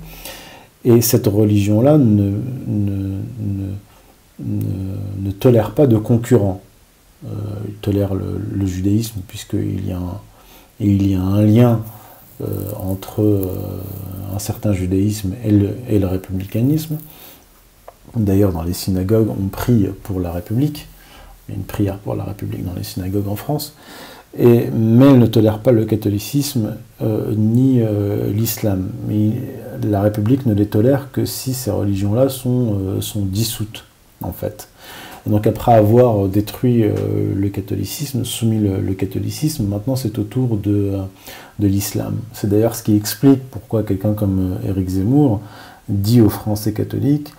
Speaker 1: Et cette religion-là ne, tolère pas de concurrents. Euh, il tolère le, judaïsme, puisqu'il y, a un, il y a un lien euh, entre euh, un certain judaïsme et le, républicanisme. D'ailleurs, dans les synagogues, on prie pour la République une prière pour la République dans les synagogues en France, mais elle ne tolère pas le catholicisme euh, ni euh, l'islam. La République ne les tolère que si ces religions-là sont, euh, sont dissoutes, en fait. Donc après avoir détruit le catholicisme, soumis le, catholicisme, maintenant c'est au tour de, de l'islam. C'est d'ailleurs ce qui explique pourquoi quelqu'un comme Éric Zemmour dit aux Français catholiques,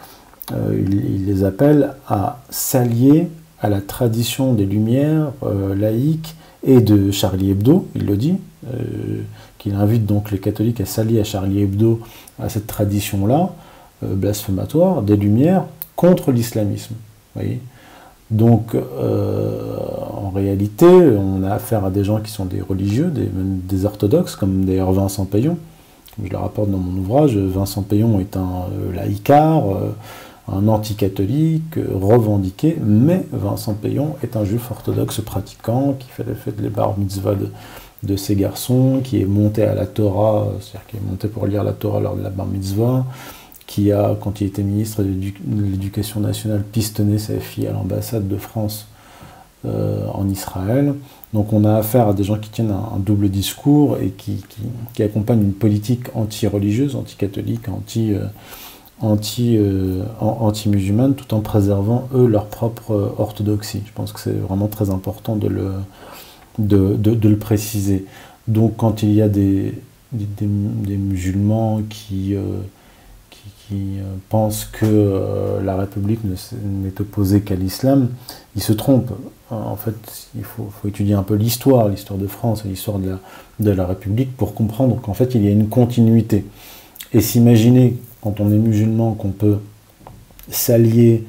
Speaker 1: il les appelle à s'allier à la tradition des Lumières euh, laïques et de Charlie Hebdo, il le dit, euh, qu'il invite donc les catholiques à s'allier à Charlie Hebdo, à cette tradition-là, euh, blasphématoire, des Lumières, contre l'islamisme. Donc, en réalité, on a affaire à des gens qui sont des religieux, des, orthodoxes, comme d'ailleurs Vincent Payon. je le rapporte dans mon ouvrage, Vincent Payon est un laïcard, un anticatholique revendiqué, mais Vincent Payon est un juif orthodoxe pratiquant qui fait, fait les bar mitzvah de, de ses garçons, qui est monté à la Torah, c'est-à-dire qui est monté pour lire la Torah lors de la bar mitzvah, qui a, quand il était ministre de l'Éducation nationale, pistonné sa fille à l'ambassade de France euh, en Israël. Donc on a affaire à des gens qui tiennent un, double discours et qui, qui, accompagnent une politique anti-religieuse, anti-catholique, anti... anti, euh, anti-musulmanes tout en préservant eux leur propre euh, orthodoxie. Je pense que c'est vraiment très important de le, de, de, le préciser. Donc quand il y a des, des, musulmans qui, euh, qui, qui pensent que la République n'est opposée qu'à l'islam, ils se trompent. En fait, il faut, étudier un peu l'histoire, l'histoire de France et l'histoire de la République pour comprendre qu'en fait il y a une continuité. Et s'imaginer quand on est musulman, qu'on peut s'allier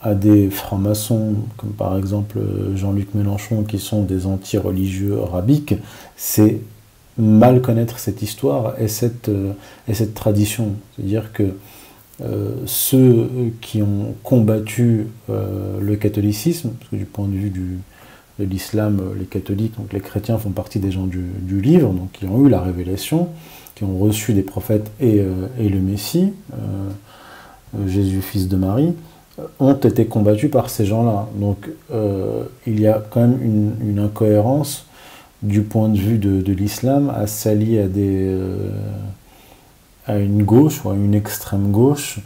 Speaker 1: à des francs-maçons, comme par exemple Jean-Luc Mélenchon, qui sont des anti-religieux arabiques, c'est mal connaître cette histoire et cette, euh, et cette tradition. C'est-à-dire que euh, ceux qui ont combattu euh, le catholicisme, parce que du point de vue du, de l'islam, les catholiques, donc les chrétiens font partie des gens du, du livre, donc qui ont eu la révélation, qui ont reçu des prophètes et, euh, le Messie, Jésus fils de Marie, ont été combattus par ces gens-là. Donc il y a quand même une, incohérence du point de vue de, l'islam à s'allier à, des, à une gauche ou à une extrême gauche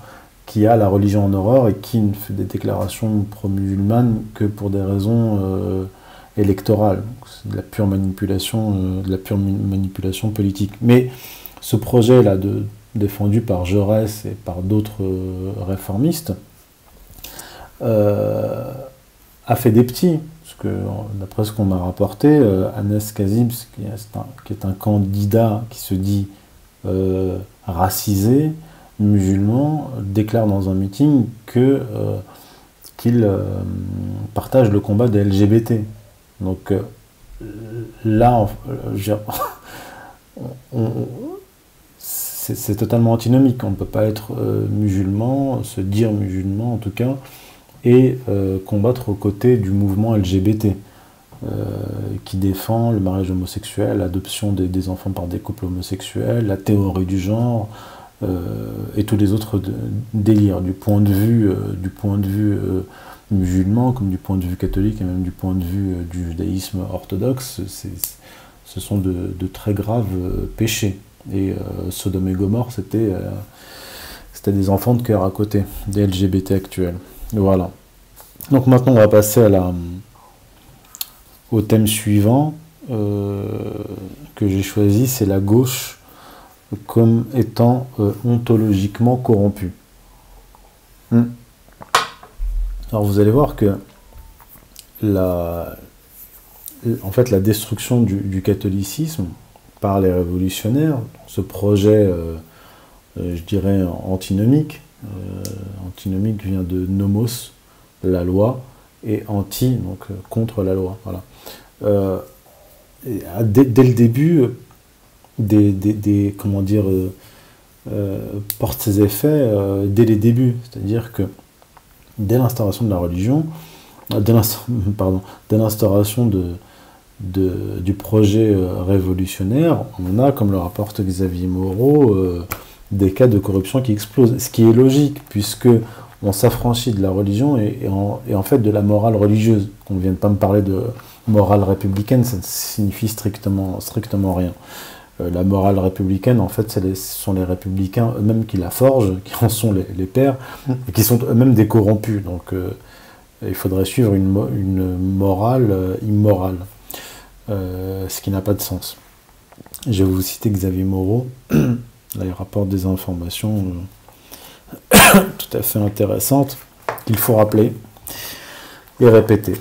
Speaker 1: qui a la religion en horreur et qui ne fait des déclarations pro-musulmanes que pour des raisons électorales. C'est de la pure manipulation, de la pure manipulation politique. Mais ce projet-là, défendu par Jaurès et par d'autres euh, réformistes, euh, a fait des petits. D'après ce qu'on m'a rapporté, euh, Kazib, qui est, un, candidat qui se dit euh, racisé, musulman, déclare dans un meeting que qu'il partage le combat des LGBT. Donc là, c'est totalement antinomique. On ne peut pas être musulman, se dire musulman en tout cas, et euh, combattre aux côtés du mouvement LGBT euh, qui défend le mariage homosexuel, l'adoption des, enfants par des couples homosexuels, la théorie du genre euh, et tous les autres délires du point de vue, du point de vue musulman comme du point de vue catholique et même du point de vue du judaïsme orthodoxe, ce sont de, très graves péchés. Et Sodome et Gomorre, c'était des enfants de cœur à côté des LGBT actuels. Voilà. Donc maintenant, on va passer à la, au thème suivant euh, que j'ai choisi, c'est la gauche comme étant euh, ontologiquement corrompue. Hmm. Alors vous allez voir que la, en fait, la destruction du, catholicisme par les révolutionnaires, ce projet, euh, je dirais, antinomique, antinomique vient de nomos, la loi, et anti, donc euh, contre la loi. Euh, dès, le début, des, comment dire, porte ses effets dès les débuts. C'est-à-dire que dès l'instauration de la religion, dès l'instauration du projet révolutionnaire, on a, comme le rapporte Xavier Moreau, des cas de corruption qui explosent. Ce qui est logique, puisque on s'affranchit de la religion et, en, fait de la morale religieuse. On ne vienne pas me parler de morale républicaine, ça ne signifie strictement, strictement rien. Euh, la morale républicaine, en fait, ce sont les républicains eux-mêmes qui la forgent, qui en sont les, pères, et qui sont eux-mêmes des corrompus. Donc euh, il faudrait suivre une, une morale euh, immorale, ce qui n'a pas de sens. Je vais vous citer Xavier Moreau. Là, il rapporte des informations euh, tout à fait intéressantes qu'il faut rappeler et répéter.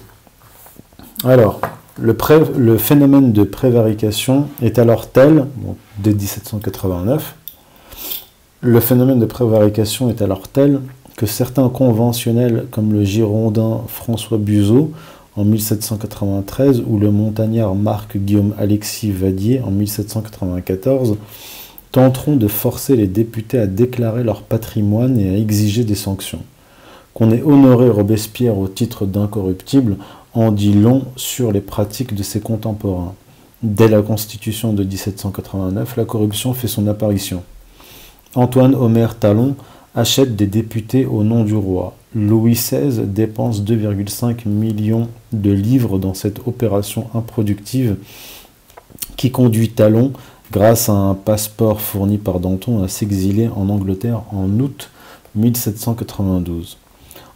Speaker 1: Alors, le, phénomène de prévarication est alors tel, dès 1789, le phénomène de prévarication est alors tel que certains conventionnels comme le Girondin François Buzot en 1793 ou le montagnard Marc Guillaume Alexis Vadier en 1794 tenteront de forcer les députés à déclarer leur patrimoine et à exiger des sanctions. Qu'on ait honoré Robespierre au titre d'incorruptible en dit long sur les pratiques de ses contemporains. Dès la Constitution de 1789, la corruption fait son apparition. Antoine Omer Talon achète des députés au nom du roi. Louis XVI dépense 2,5 millions de livres dans cette opération improductive qui conduit Talon grâce à un passeport fourni par Danton, à s'exiler en Angleterre en août 1792.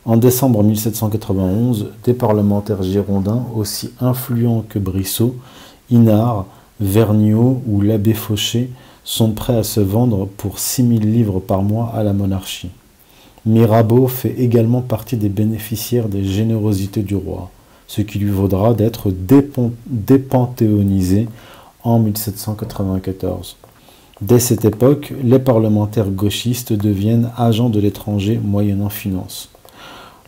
Speaker 1: En décembre 1791, des parlementaires girondins aussi influents que Brissot, Inard, Vergniaud ou l'abbé Fauché sont prêts à se vendre pour 6000 livres par mois à la monarchie. Mirabeau fait également partie des bénéficiaires des générosités du roi, ce qui lui vaudra d'être dépanthéonisé en 1794. Dès cette époque, les parlementaires gauchistes deviennent agents de l'étranger moyennant finance.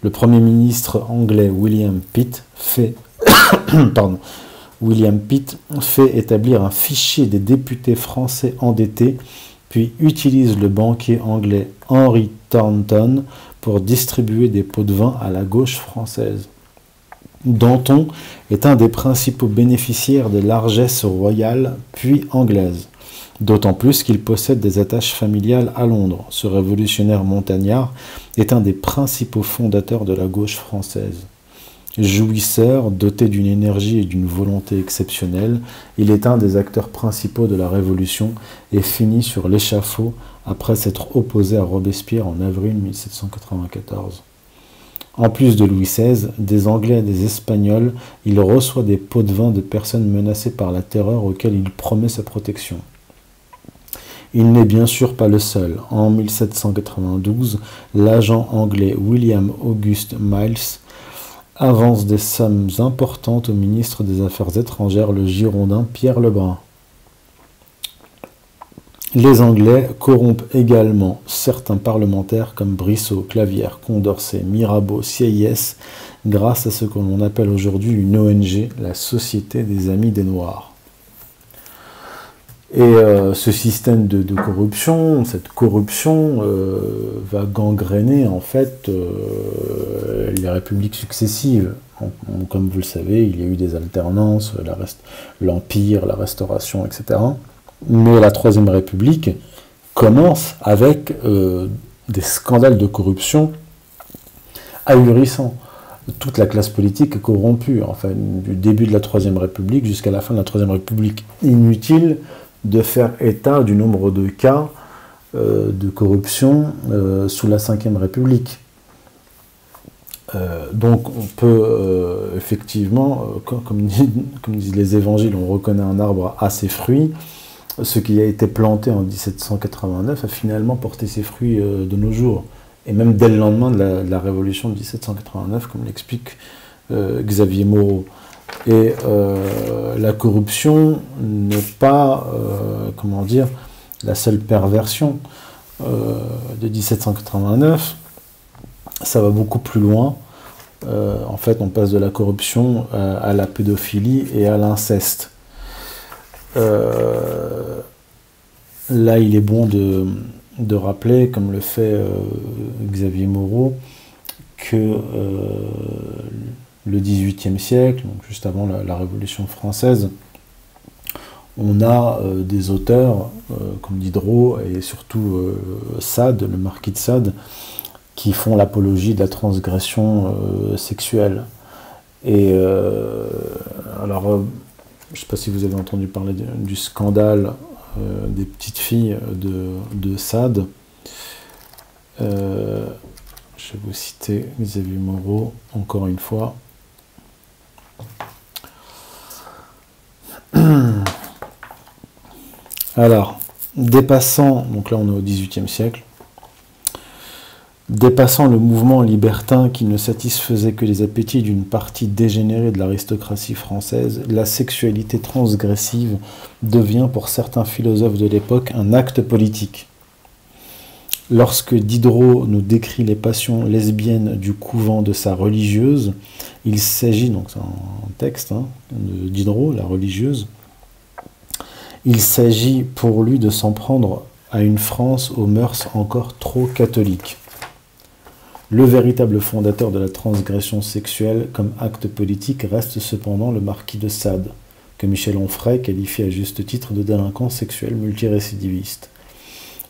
Speaker 1: Le Premier ministre anglais William Pitt fait, William Pitt fait établir un fichier des députés français endettés, puis utilise le banquier anglais Henry Thornton pour distribuer des pots de vin à la gauche française. Danton est un des principaux bénéficiaires des largesses royales puis anglaises, d'autant plus qu'il possède des attaches familiales à Londres. Ce révolutionnaire montagnard est un des principaux fondateurs de la gauche française. Jouisseur, doté d'une énergie et d'une volonté exceptionnelle, il est un des acteurs principaux de la Révolution et finit sur l'échafaud après s'être opposé à Robespierre en avril 1794. En plus de Louis XVI, des Anglais et des Espagnols, il reçoit des pots de vin de personnes menacées par la terreur auxquelles il promet sa protection. Il n'est bien sûr pas le seul. En 1792, l'agent anglais William August Miles avance des sommes importantes au ministre des Affaires étrangères, le Girondin Pierre Lebrun. Les Anglais corrompent également certains parlementaires comme Brissot, Clavière, Condorcet, Mirabeau, Sieyès, grâce à ce que l'on appelle aujourd'hui une ONG, la Société des Amis des Noirs. Et euh, ce système de, corruption, cette corruption euh, va gangréner en fait euh, les républiques successives. comme vous le savez, il y a eu des alternances, l'Empire, la, Restauration, etc. Mais la Troisième République commence avec des scandales de corruption ahurissants. Toute la classe politique est corrompue, enfin, du début de la Troisième République jusqu'à la fin de la Troisième République. Inutile de faire état du nombre de cas euh, de corruption euh, sous la Ve République. Euh, donc on peut effectivement, comme, disent les évangiles, on reconnaît un arbre à ses fruits. Ce qui a été planté en 1789 a finalement porté ses fruits de nos jours. Et même dès le lendemain de la, Révolution de 1789, comme l'explique Xavier Moreau. Et euh, la corruption n'est pas, euh, comment dire, la seule perversion euh, de 1789. Ça va beaucoup plus loin. en fait, on passe de la corruption à, la pédophilie et à l'inceste. Là, il est bon de, rappeler, comme le fait Xavier Moreau, que le XVIIIe siècle, juste avant la, Révolution française, on a euh, des auteurs euh, comme Diderot et surtout euh, Sade, le marquis de Sade, qui font l'apologie de la transgression sexuelle. Et alors, je ne sais pas si vous avez entendu parler du, scandale des petites filles de, de Sade. je vais vous citer Xavier Moreau, encore une fois. Alors, dépassant, donc là on est au XVIIIe siècle, dépassant le mouvement libertin qui ne satisfaisait que les appétits d'une partie dégénérée de l'aristocratie française, la sexualité transgressive devient pour certains philosophes de l'époque un acte politique. Lorsque Diderot nous décrit les passions lesbiennes du couvent de sa religieuse, il s'agit, donc c'est un texte hein, de Diderot, la religieuse, il s'agit pour lui de s'en prendre à une France aux mœurs encore trop catholiques. Le véritable fondateur de la transgression sexuelle comme acte politique reste cependant le marquis de Sade, que Michel Onfray qualifie à juste titre de délinquant sexuel multirécidiviste.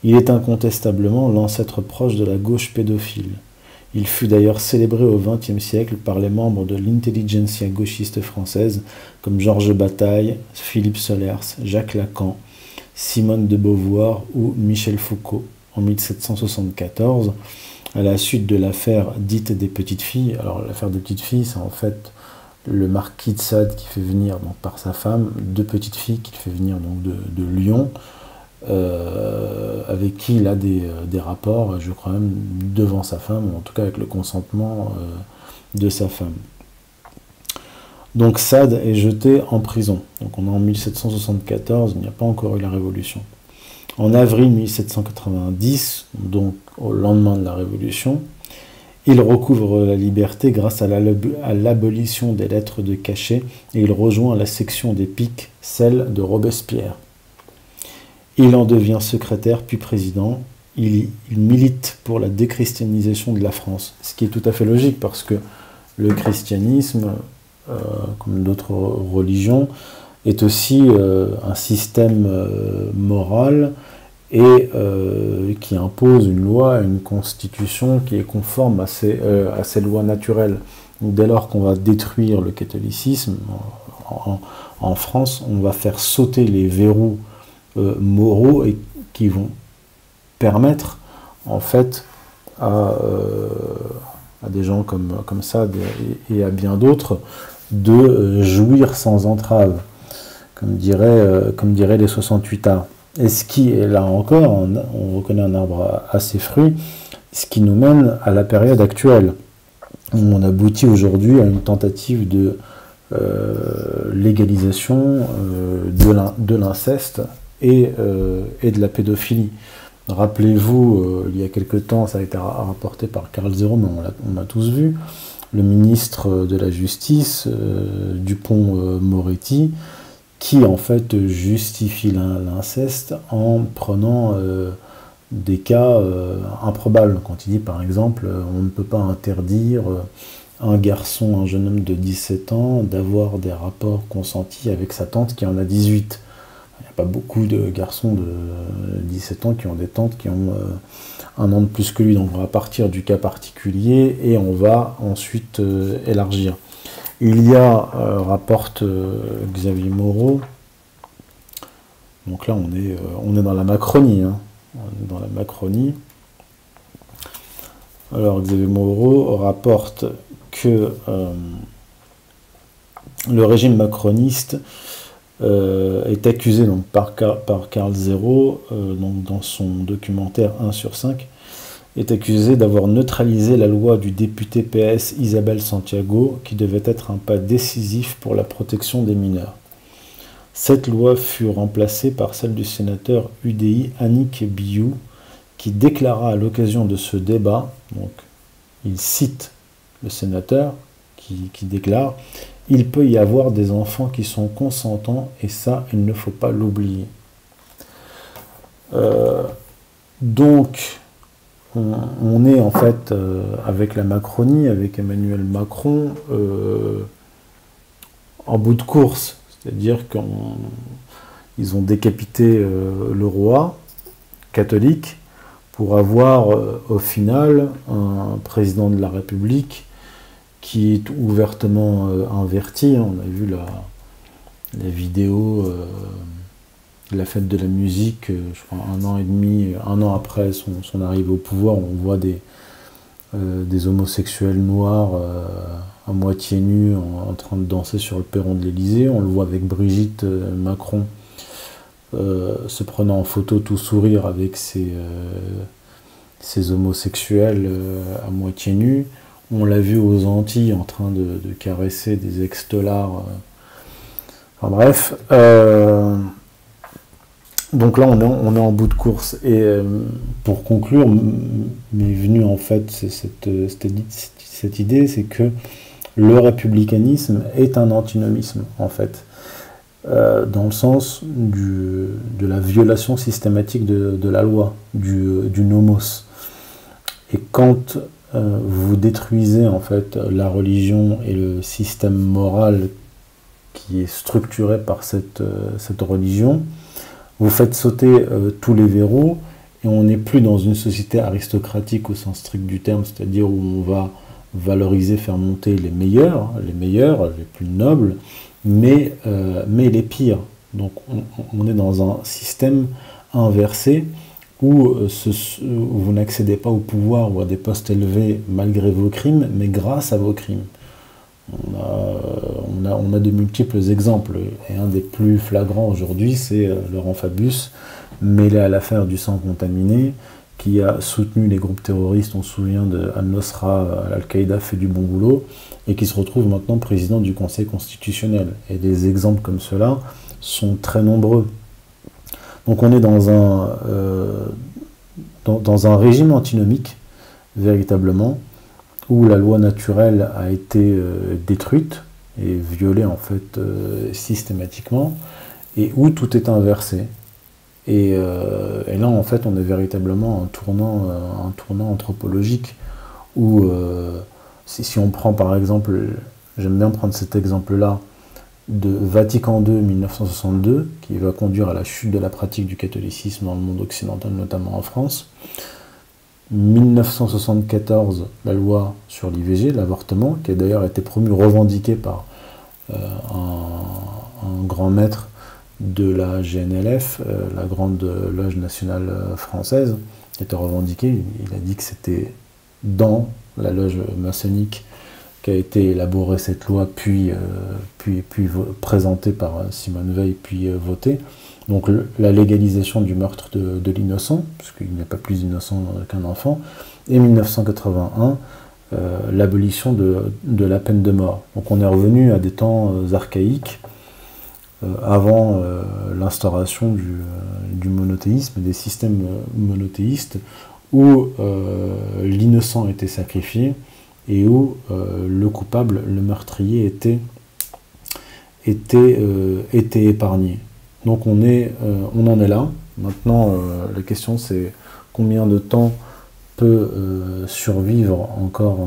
Speaker 1: Il est incontestablement l'ancêtre proche de la gauche pédophile. Il fut d'ailleurs célébré au XXe siècle par les membres de l'intelligentsia gauchiste française comme Georges Bataille, Philippe Solers, Jacques Lacan, Simone de Beauvoir ou Michel Foucault en 1774, à la suite de l'affaire dite des petites filles. Alors l'affaire des petites filles, c'est en fait le marquis de Sade qui fait venir donc, par sa femme deux petites filles qu'il fait venir donc, de, Lyon euh, avec qui il a euh, des, rapports, je crois même devant sa femme, ou en tout cas avec le consentement euh, de sa femme. Donc Sade est jeté en prison. Donc on est en 1774, il n'y a pas encore eu la Révolution. En avril 1790, donc au lendemain de la Révolution, il recouvre la liberté grâce à l'abolition des lettres de cachet et il rejoint la section des piques, celle de Robespierre. Il en devient secrétaire puis président. Il, milite pour la déchristianisation de la France, ce qui est tout à fait logique parce que le christianisme, euh, comme d'autres religions, est aussi euh, un système euh, moral et qui impose une loi, une constitution qui est conforme à ces, à ces lois naturelles. dès lors qu'on va détruire le catholicisme en, France, on va faire sauter les verrous euh, moraux et qui vont permettre en fait à, euh, à des gens comme, comme ça et, à bien d'autres de euh, jouir sans entrave, comme dirait, comme dirait les 68 arts. Et ce qui est là encore, on, reconnaît un arbre à, ses fruits, ce qui nous mène à la période actuelle. on aboutit aujourd'hui à une tentative de euh, légalisation euh, de l'inceste et, euh, et, de la pédophilie. Rappelez-vous, il y a quelque temps, ça a été rapporté par Carl Zero, mais on l'a tous vu, le ministre de la Justice, Dupont-Moretti, qui en fait justifie l'inceste en prenant des cas improbables. Quand il dit par exemple, on ne peut pas interdire un garçon, un jeune homme de 17 ans, d'avoir des rapports consentis avec sa tante qui en a 18. Il n'y a pas beaucoup de garçons de 17 ans qui ont des tantes qui ont euh, un an de plus que lui. Donc on va partir du cas particulier et on va ensuite euh, élargir. Il y a, euh, rapporte Xavier Moreau, donc là on est, on est dans la Macronie. Hein. On est dans la Macronie. Alors Xavier Moreau rapporte que euh, le régime macroniste euh, est accusé donc, par, par Carl Zero, euh, donc, dans son documentaire 1 sur 5, est accusé d'avoir neutralisé la loi du député PS Isabelle Santiago, qui devait être un pas décisif pour la protection des mineurs. Cette loi fut remplacée par celle du sénateur UDI Annick Biou, qui déclara à l'occasion de ce débat, donc il cite le sénateur, qui, déclare Il peut y avoir des enfants qui sont consentants, et ça, il ne faut pas l'oublier. Euh, donc, on, est en fait euh, avec la Macronie, avec Emmanuel Macron, euh, en bout de course. C'est-à-dire qu'ils ont décapité le roi catholique pour avoir au final un président de la République qui est ouvertement euh, inverti. On a vu la, vidéo euh, la fête de la musique, euh, je crois un an et demi, un an après son, arrivée au pouvoir, on voit des, des homosexuels noirs à moitié nus en, train de danser sur le perron de l'Elysée. On le voit avec Brigitte Macron se prenant en photo tout sourire avec ses, ses homosexuels à moitié nus. On l'a vu aux Antilles en train de, caresser des ex-dollars. Euh. Enfin bref. Euh, donc là, on est, en, bout de course. Et euh, pour conclure, m'est venue en fait cette, cette, idée, c'est que le républicanisme est un antinomisme, en fait. dans le sens de la violation systématique de, la loi, du, nomos. Et quand euh, vous détruisez en fait la religion et le système moral qui est structuré par euh, cette religion, vous faites sauter euh, tous les verrous et on n'est plus dans une société aristocratique au sens strict du terme, c'est-à-dire où on va valoriser, faire monter les meilleurs, les meilleurs, les plus nobles, mais, mais les pires. Donc on, est dans un système inversé euh, où, vous n'accédez pas au pouvoir ou à des postes élevés malgré vos crimes, mais grâce à vos crimes. On a, de multiples exemples, et un des plus flagrants aujourd'hui, c'est euh, Laurent Fabius, mêlé à l'affaire du sang contaminé, qui a soutenu les groupes terroristes, on se souvient de Al-Nosra, Al-Qaïda fait du bon boulot, et qui se retrouve maintenant président du Conseil constitutionnel. Et des exemples comme cela sont très nombreux. Donc on est dans un, euh, dans, un régime antinomique, véritablement, où la loi naturelle a été euh, détruite et violée en fait euh, systématiquement, et où tout est inversé. Et, là, en fait, on est véritablement un tournant, un tournant anthropologique où, si, on prend par exemple, j'aime bien prendre cet exemple-là, de Vatican II 1962, qui va conduire à la chute de la pratique du catholicisme dans le monde occidental, notamment en France. 1974, la loi sur l'IVG, l'avortement, qui a d'ailleurs été promue, revendiquée par euh, un, grand maître de la GNLF, euh, la grande loge nationale française, qui était revendiquée. Il a dit que c'était dans la loge maçonnique qu'a été élaborée cette loi, puis, euh, puis, puis présentée par euh, Simone Veil, puis euh, votée. Donc la légalisation du meurtre de, l'innocent, puisqu'il n'est pas plus innocent qu'un enfant. Et 1981, l'abolition de, la peine de mort. Donc on est revenu à des temps archaïques, avant l'instauration du, monothéisme, des systèmes monothéistes, où l'innocent était sacrifié et où le coupable, le meurtrier, euh, était épargné. Donc euh, on en est là. Maintenant, euh, la question c'est combien de temps peut survivre encore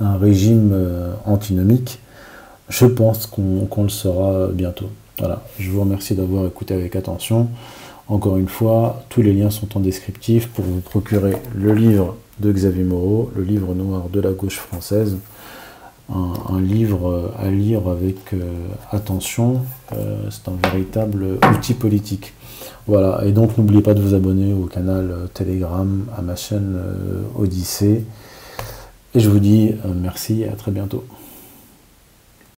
Speaker 1: un, régime antinomique? Je pense qu'on le saura bientôt. Voilà, je vous remercie d'avoir écouté avec attention. Encore une fois, tous les liens sont en descriptif pour vous procurer le livre de Xavier Moreau, le livre noir de la gauche française un, livre à lire avec euh, attention. Euh, c'est un véritable outil politique. Voilà, et donc n'oubliez pas de vous abonner au canal euh, Telegram, à ma chaîne Odyssée. Et je vous dis merci et à très bientôt.